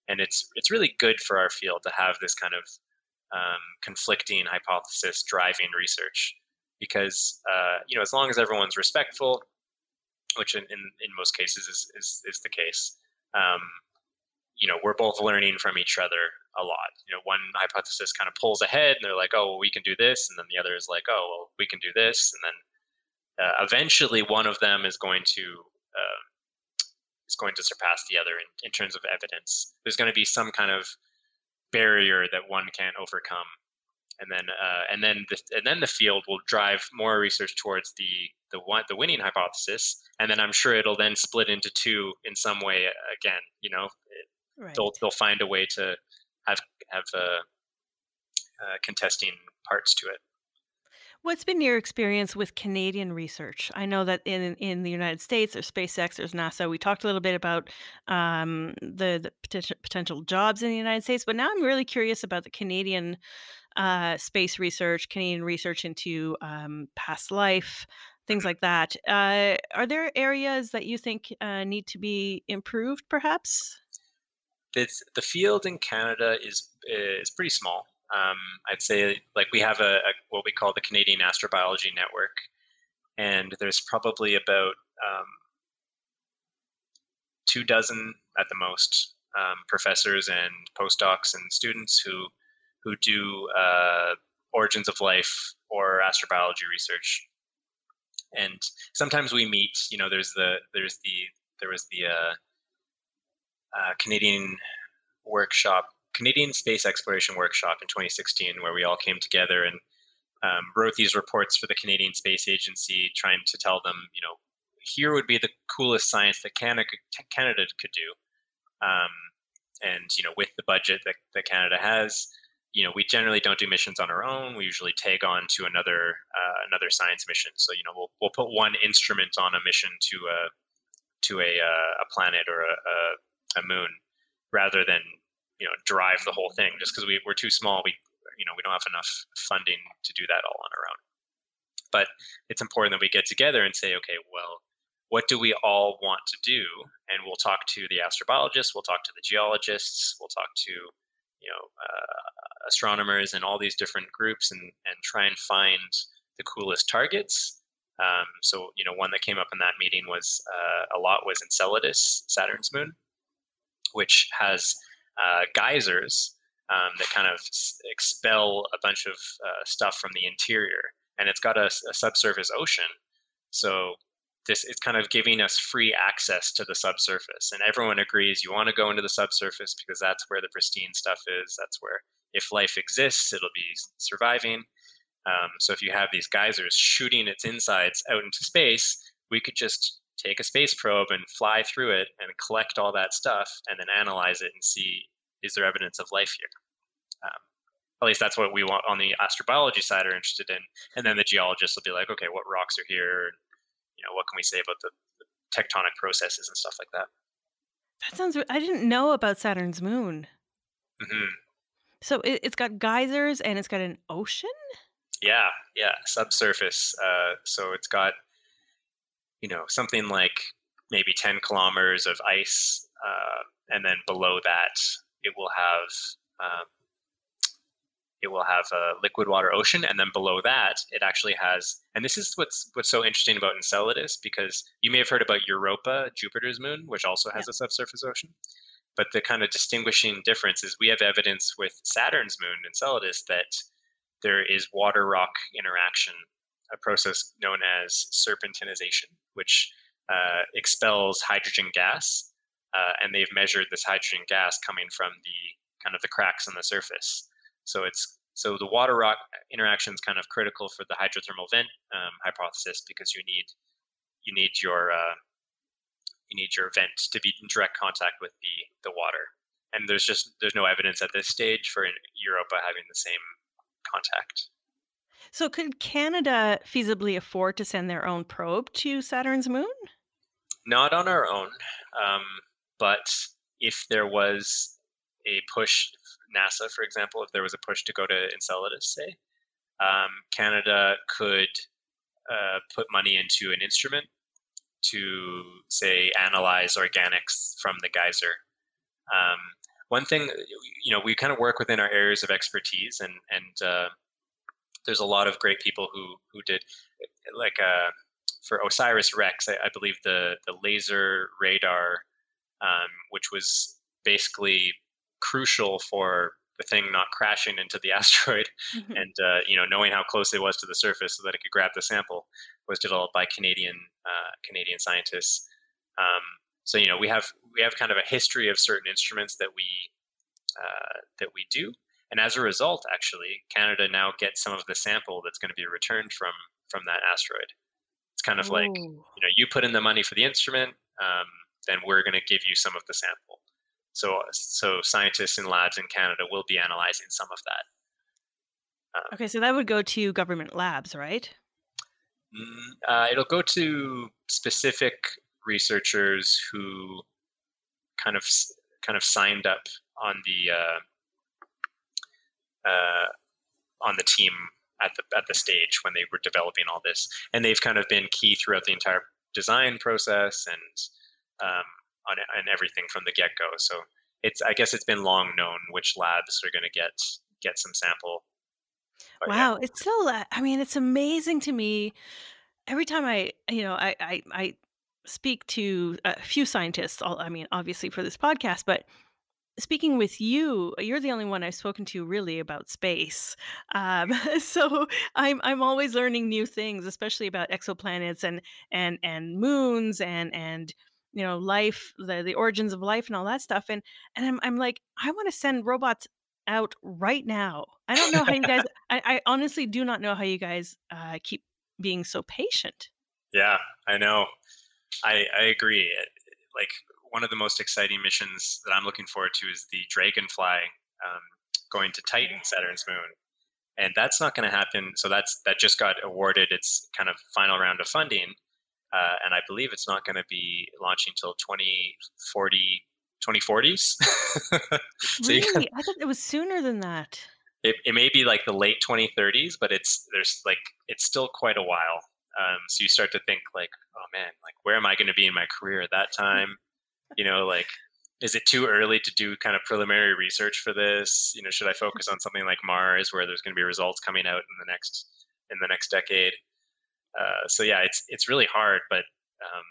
and it's it's really good for our field to have this kind of um, conflicting hypothesis driving research because uh, you know as long as everyone's respectful, which in, in, in most cases is, is, is the case, um, you know we're both learning from each other a lot. You know, one hypothesis kind of pulls ahead, and they're like, "Oh, well, we can do this," and then the other is like, "Oh, well, we can do this," and then uh, eventually one of them is going to uh, is going to surpass the other in, in terms of evidence. There's going to be some kind of barrier that one can't overcome, and then uh, and then the, and then the field will drive more research towards the the one the winning hypothesis, and then I'm sure it'll then split into two in some way again. You know, it, they'll they'll find a way to have have uh, uh, contesting parts to it. What's been your experience with Canadian research? I know that in in the United States, there's SpaceX, there's NASA. We talked a little bit about um, the, the potential potential jobs in the United States, but now I'm really curious about the Canadian uh, space research, Canadian research into um, past life, things Mhm. like that. Uh, are there areas that you think uh, need to be improved, perhaps? It's, the field in Canada is is pretty small. Um, I'd say like we have a, a what we call the Canadian Astrobiology Network, and there's probably about um, two dozen at the most um, professors and postdocs and students who who do uh, origins of life or astrobiology research. And sometimes we meet. You know, there's the there's the there was the uh, uh, Canadian workshop, Canadian Space Exploration Workshop in 2016, where we all came together and um, wrote these reports for the Canadian Space Agency, trying to tell them, you know, here would be the coolest science that Canada could, Canada could do. Um, and you know, with the budget that, that Canada has, you know, we generally don't do missions on our own. We usually tag on to another uh, another science mission. So you know, we'll we'll put one instrument on a mission to a to a uh, a planet or a, a, a moon, rather than you know drive the whole thing. Just because we, we're too small, we you know we don't have enough funding to do that all on our own. But it's important that we get together and say, okay, well, what do we all want to do? And we'll talk to the astrobiologists, we'll talk to the geologists, we'll talk to you know uh, astronomers and all these different groups, and and try and find the coolest targets. Um, so you know, one that came up in that meeting was uh, a lot was Enceladus, Saturn's moon, which has uh, geysers um, that kind of expel a bunch of uh, stuff from the interior, and it's got a, a subsurface ocean. So this it's kind of giving us free access to the subsurface. And everyone agrees you want to go into the subsurface because that's where the pristine stuff is. That's where if life exists it'll be surviving. Um, so if you have these geysers shooting its insides out into space we could just take a space probe and fly through it and collect all that stuff and then analyze it and see is there evidence of life here? Um, at least that's what we want on the astrobiology side are interested in. And then the geologists will be like okay what rocks are here? You know what can we say about the, the tectonic processes and stuff like that? That sounds i didn't know about saturn's moon. Hmm so it, it's got geysers and it's got an ocean? Yeah yeah subsurface uh, so it's got you know something like maybe 10 kilometers of ice uh, and then below that it will have um, it will have a liquid water ocean, and then below that, it actually has. And this is what's what's so interesting about Enceladus, because you may have heard about Europa, Jupiter's moon, which also has yeah. a subsurface ocean. But the kind of distinguishing difference is we have evidence with Saturn's moon, Enceladus, that there is water rock interaction, a process known as serpentinization, which uh, expels hydrogen gas, uh, and they've measured this hydrogen gas coming from the kind of the cracks on the surface. So it's so the water rock interaction is kind of critical for the hydrothermal vent um, hypothesis because you need you need your uh, you need your vent to be in direct contact with the the water, and there's just there's no evidence at this stage for Europa having the same contact. So could Canada feasibly afford to send their own probe to Saturn's moon? Not on our own, um, but if there was a push NASA, for example, if there was a push to go to Enceladus, say, um, Canada could uh, put money into an instrument to, say, analyze organics from the geyser. Um, one thing, you know, we kind of work within our areas of expertise, and and uh, there's a lot of great people who who did, like uh, for OSIRIS-REx, I, I, believe the the laser radar, um, which was basically crucial for the thing not crashing into the <laughs> asteroid mm-hmm. and uh, you know knowing how close it was to the surface so that it could grab the sample was developed by Canadian uh, Canadian scientists. Um, so you know we have we have kind of a history of certain instruments that we uh, that we do, and as a result, actually, Canada now gets some of the sample that's going to be returned from from that asteroid. It's kind of Ooh. like you know you put in the money for the instrument, um, then we're going to give you some of the sample. So, so scientists in labs in Canada will be analyzing some of that. Um, okay, so that would go to government labs, right? Mm, uh, it'll go to specific researchers who kind of kind of signed up on the uh, uh, on the team at the at the stage when they were developing all this, and they've kind of been key throughout the entire design process and um, on, on everything from the get go. So it's I guess it's been long known which labs are going to get get some sample. But wow, yeah. it's so. I mean, it's amazing to me. Every time I, you know, I I, I speak to a few scientists. I mean, obviously for this podcast, but speaking with you, you're the only one I've spoken to really about space. Um, <laughs> so I'm I'm always learning new things, especially about exoplanets and and and moons and and you know life the the origins of life and all that stuff and and i'm, I'm like i want to send robots out right now i don't know how you guys <laughs> I, I honestly do not know how you guys uh, keep being so patient yeah i know i i agree like one of the most exciting missions that i'm looking forward to is the dragonfly um, going to titan saturn's moon and that's not going to happen so that's that just got awarded its kind of final round of funding uh, and I believe it's not going to be launching until 2040, 2040s. so really? I thought it was sooner than that. It, it may be like the late 2030s, but it's there's like it's still quite a while. Um, so you start to think like, oh man, like where am I going to be in my career at that time? You know, like is it too early to do kind of preliminary research for this? You know, should I focus on something like Mars, where there's going to be results coming out in the next in the next decade? Uh, so yeah, it's it's really hard, but, um,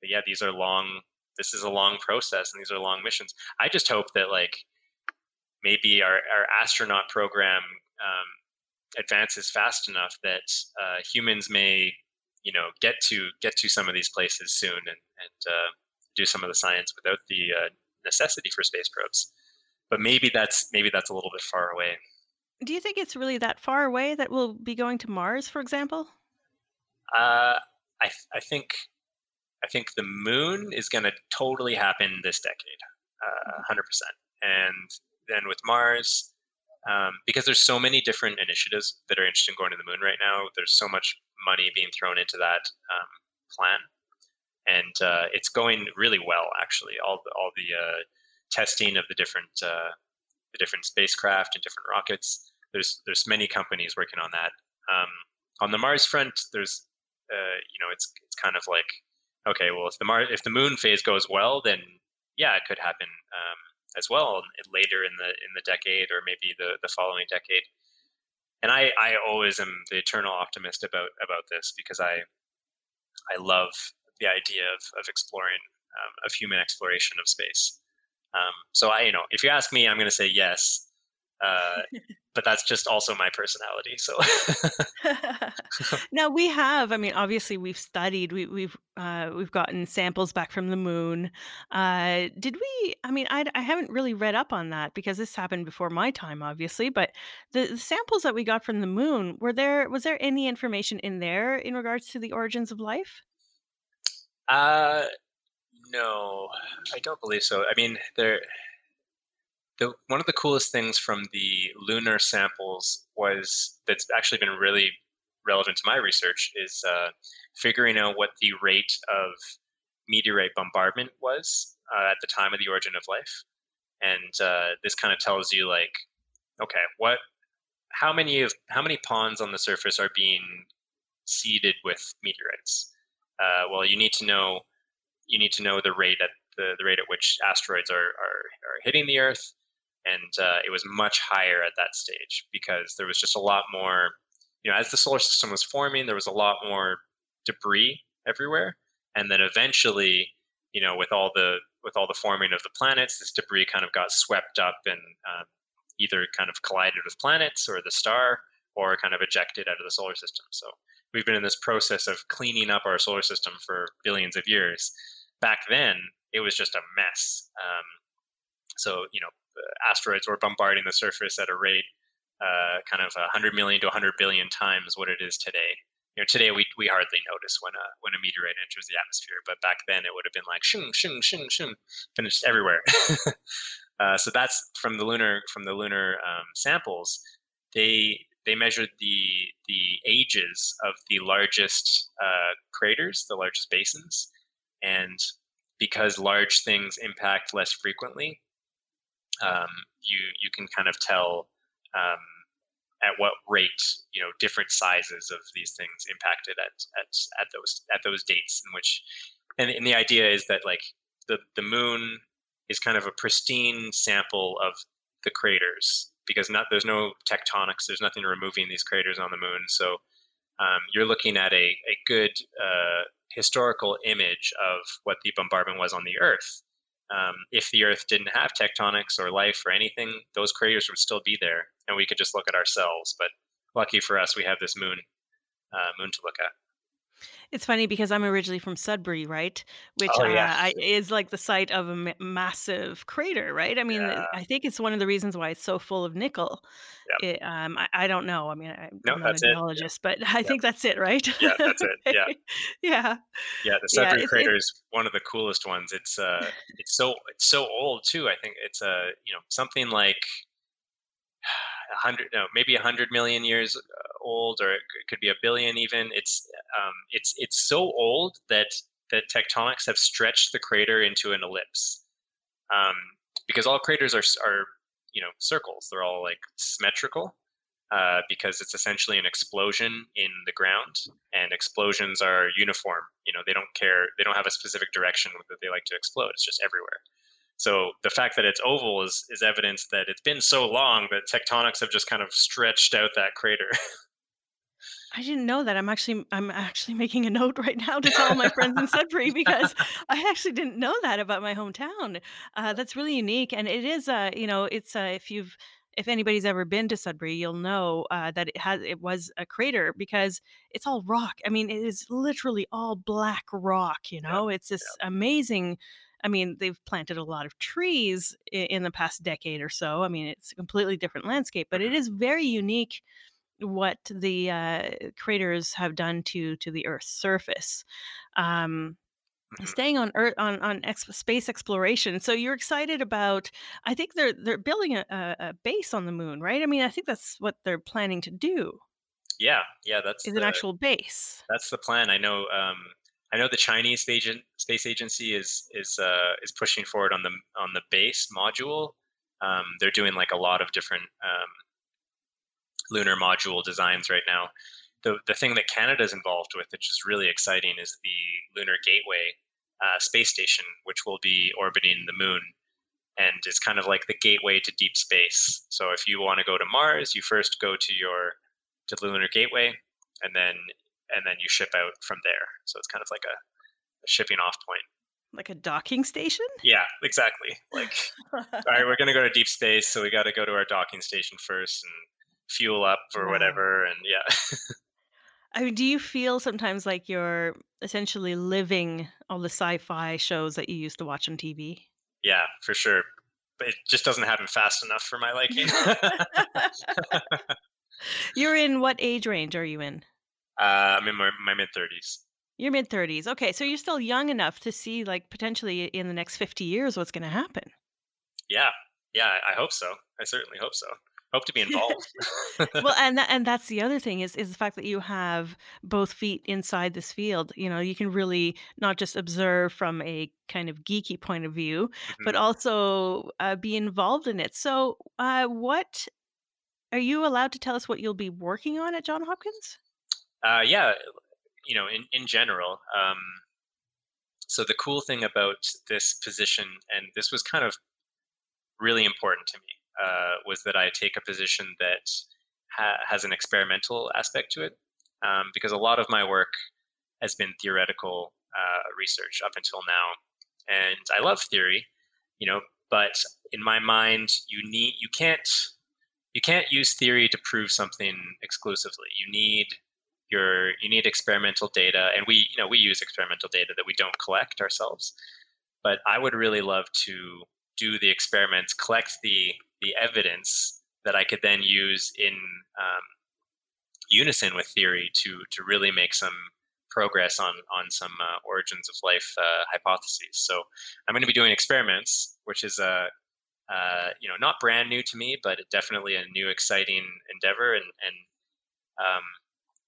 but yeah, these are long. This is a long process, and these are long missions. I just hope that like maybe our our astronaut program um, advances fast enough that uh, humans may you know get to get to some of these places soon and and uh, do some of the science without the uh, necessity for space probes. But maybe that's maybe that's a little bit far away. Do you think it's really that far away that we'll be going to Mars, for example? Uh, I th- I think I think the moon is going to totally happen this decade, uh, hundred percent. And then with Mars, um, because there's so many different initiatives that are interested in going to the moon right now. There's so much money being thrown into that um, plan, and uh, it's going really well. Actually, all the, all the uh, testing of the different uh, the different spacecraft and different rockets. There's there's many companies working on that. Um, on the Mars front, there's uh, you know it's it's kind of like okay, well if the Mars if the moon phase goes well, then yeah, it could happen um, as well later in the in the decade or maybe the the following decade. And I I always am the eternal optimist about about this because I I love the idea of of exploring um, of human exploration of space. Um, so I, you know, if you ask me, I'm going to say yes. Uh, <laughs> but that's just also my personality. So <laughs> now we have. I mean, obviously we've studied. We, we've uh, we've gotten samples back from the moon. Uh, did we? I mean, I, I haven't really read up on that because this happened before my time, obviously. But the, the samples that we got from the moon were there. Was there any information in there in regards to the origins of life? Uh, no, I don't believe so. I mean, there the one of the coolest things from the lunar samples was that's actually been really relevant to my research is uh, figuring out what the rate of meteorite bombardment was uh, at the time of the origin of life, and uh, this kind of tells you like, okay, what, how many of how many ponds on the surface are being seeded with meteorites? Uh, well, you need to know you need to know the rate at the, the rate at which asteroids are, are, are hitting the Earth. And uh, it was much higher at that stage because there was just a lot more you know as the solar system was forming there was a lot more debris everywhere. And then eventually you know with all the with all the forming of the planets this debris kind of got swept up and um, either kind of collided with planets or the star or kind of ejected out of the solar system. So we've been in this process of cleaning up our solar system for billions of years back then it was just a mess um, so you know asteroids were bombarding the surface at a rate uh, kind of 100 million to 100 billion times what it is today. You know, today we, we hardly notice when a when a meteorite enters the atmosphere, but back then it would have been like shing shing shing shing, finished everywhere. <laughs> uh, so that's from the lunar from the lunar um, samples. They they measured the the ages of the largest uh, craters, the largest basins, and because large things impact less frequently, um, you you can kind of tell um, at what rate you know different sizes of these things impacted at at at those at those dates in which and, and the idea is that like the the moon is kind of a pristine sample of the craters because not there's no tectonics there's nothing removing these craters on the moon so um, you're looking at a, a good uh, historical image of what the bombardment was on the earth um, if the Earth didn't have tectonics or life or anything, those craters would still be there, and we could just look at ourselves. But lucky for us, we have this moon, uh, moon to look at. It's funny because I'm originally from Sudbury, right? Which, Oh uh, yeah, I is like the site of a massive crater, right? I mean, yeah, I think it's one of the reasons why it's so full of nickel. It, um, I I don't know, I mean, I No, I'm not a that's it. Yeah, geologist, but <laughs> I think that's it, right? yeah. <laughs> That's it. Yeah, Okay. Yeah. yeah. The Yeah, Sudbury it's crater it's is one of the coolest ones. It's uh, <laughs> it's so it's so old too. I think it's uh, you know, something like a hundred, no, maybe a hundred million years uh, old, or it could be a billion even. It's um, it's it's so old that that tectonics have stretched the crater into an ellipse. Um, because all craters are are you know circles. They're all like symmetrical. Uh, because it's essentially an explosion in the ground, and explosions are uniform. You know, they don't care. They don't have a specific direction that they like to explode. It's just everywhere. So the fact that it's oval is is evidence that it's been so long that tectonics have just kind of stretched out that crater. <laughs> I didn't know that. I'm actually I'm actually making a note right now to tell my friends in Sudbury <laughs> because I actually didn't know that about my hometown. Uh, that's really unique, and it is, uh, you know, it's uh, if you've if anybody's ever been to Sudbury, you'll know, uh, that it has it was a crater because it's all rock. I mean, it is literally all black rock, you know? It's this yep. amazing I mean, they've planted a lot of trees in the past decade or so. I mean, it's a completely different landscape, but it Mhm, very unique what the, uh, craters have done to to the Earth's surface. Um, mhm. staying on Earth on on ex space exploration, so you're excited about I think they're they're building a a base on the moon, right? I mean, I think that's what they're planning to do, Yeah, yeah, that's is an actual base. that's the plan. I know, um, I know the Chinese space space agency is is, uh, is pushing forward on the on the base module. Um, they're doing, like, a lot of different, um, lunar module designs right now. The the thing that Canada's involved with, which is really exciting, is the Lunar Gateway, uh, space station, which will be orbiting the moon and is kind of like the gateway to deep space. So if you want to go to Mars, you first go to your to the lunar gateway, and then and then you ship out from there. So it's kind of like a, a shipping off point. Like a docking station? Yeah, exactly. Like, <laughs> all right, we're gonna go to deep space, so we got to go to our docking station first and fuel up or Wow. whatever. And yeah, <laughs> I mean, do you feel sometimes like you're essentially living all the sci-fi shows that you used to watch on TV? yeah, for sure. But it just doesn't happen fast enough for my liking. <laughs> You're in what age range are you in? Uh, I'm in my, my mid thirties. Your mid-30s. Okay, so you're still young enough to see, like, potentially in the next 50 years what's gonna happen. Yeah, yeah, I hope so. I certainly hope so. Hope to be involved. <laughs> Well, and that and that's the other thing is is the fact that you have both feet inside this field, you know, you can really not just observe from a kind of geeky point of view, but Mhm. also, uh, be involved in it. So, uh, what are you allowed to tell us what you'll be working on at Johns Hopkins? Uh, yeah, you know, in in general. Um, so the cool thing about this position, and this was kind of really important to me, uh, was that I take a position that ha- has an experimental aspect to it, um, because a lot of my work has been theoretical uh, research up until now, and I love theory, you know, but in my mind, you need you can't you can't use theory to prove something exclusively. You need you need experimental data, and we you know we use experimental data that we don't collect ourselves. But I would really love to do the experiments, collect the the evidence that I could then use in um, unison with theory to to really make some progress on on some uh, origins of life uh, hypotheses. So I'm going to be doing experiments, which is a uh, you know not brand new to me, but definitely a new exciting endeavor, and and um,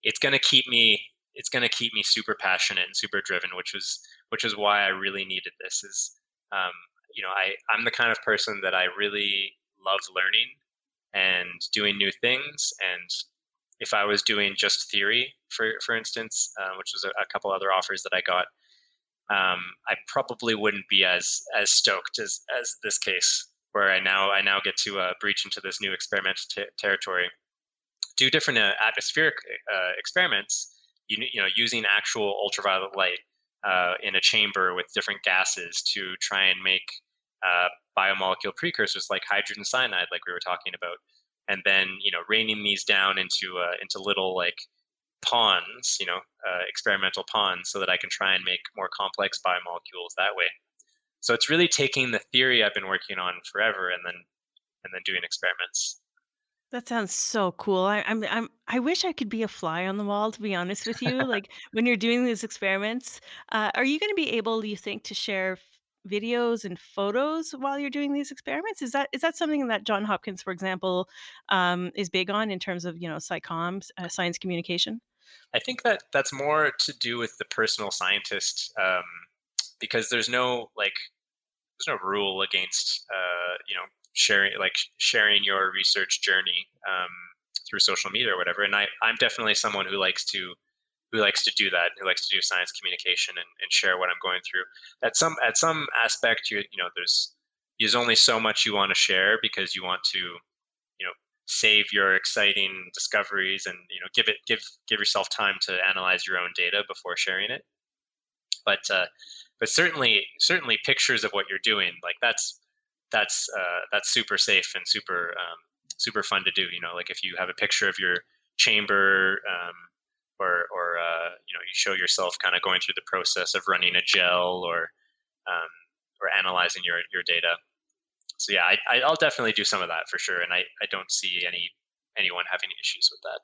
it's going to keep me it's going to keep me super passionate and super driven, which was which is why I really needed this. Is um, you know I I'm the kind of person that I really love learning and doing new things and if I was doing just theory, for for instance, uh, which was a, a couple other offers that I got, um, I probably wouldn't be as as stoked as as this case, where I now I now get to uh, breach into this new experimental territory, do different uh, atmospheric uh, experiments, you, you know, using actual ultraviolet light uh, in a chamber with different gases to try and make uh, biomolecule precursors like hydrogen cyanide, like we were talking about, and then you know raining these down into uh, into little like ponds, you know, uh, experimental ponds, so that I can try and make more complex biomolecules that way. So it's really taking the theory I've been working on forever and then and then doing experiments. That sounds so cool. I I'm I'm I wish I could be a fly on the wall, to be honest with you. Like, <laughs> when you're doing these experiments, uh, are you gonna be able, do you think, to share f videos and photos while you're doing these experiments? Is that is that something that John Hopkins, for example, um, is big on in terms of, you know, SciComms, uh, science communication? I think that that's more to do with the personal scientist um, because there's no like there's no rule against uh, you know sharing like sharing your research journey um, through social media or whatever. And I I'm definitely someone who likes to who likes to do that, who likes to do science communication and, and share what I'm going through. At some at some aspect, you you know, there's there's only so much you want to share because you want to you know save your exciting discoveries and you know give it give give yourself time to analyze your own data before sharing it but uh, but certainly certainly pictures of what you're doing like that's that's uh, that's super safe and super um, super fun to do. You know, like if you have a picture of your chamber, um, or or uh, you know, you show yourself kind of going through the process of running a gel or um, or analyzing your your data. So yeah, I, I'll definitely do some of that for sure, and I, I don't see any anyone having issues with that.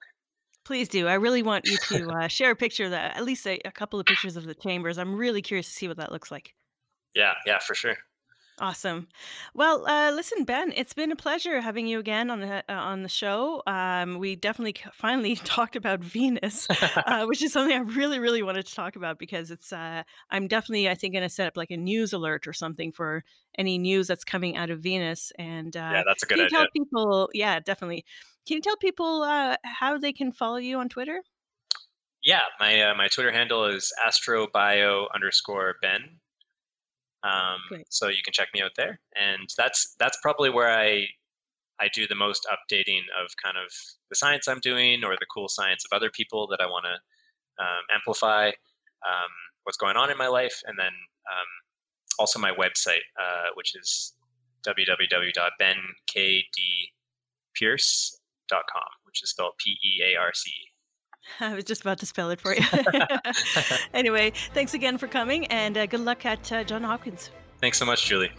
Please do. I really want you <laughs> to uh, share a picture of that, at least a, a couple of pictures of the chambers. I'm really curious to see what that looks like. Yeah, yeah, for sure. Awesome. Well, uh, listen, Ben, it's been a pleasure having you again on the uh, on the show. Um, we definitely c- finally <laughs> talked about Venus, uh, which is something I really, really wanted to talk about because it's. Uh, I'm definitely, I think, going to set up like a news alert or something for any news that's coming out of Venus. And yeah, uh, that's a good can you idea. tell people? Yeah, definitely. Can you tell people uh, how they can follow you on Twitter? Yeah, my uh, my Twitter handle is astrobio underscore Ben. Um, so you can check me out there, and that's that's probably where I I do the most updating of kind of the science I'm doing or the cool science of other people that I want to um, amplify um, what's going on in my life, and then um, also my website, uh, which is www.benkdpearce.com, which is spelled P E A R C E. <laughs> I was just about to spell it for you. <laughs> <laughs> anyway, thanks again for coming, and uh, good luck at uh, John Hopkins. Thanks so much, Julie.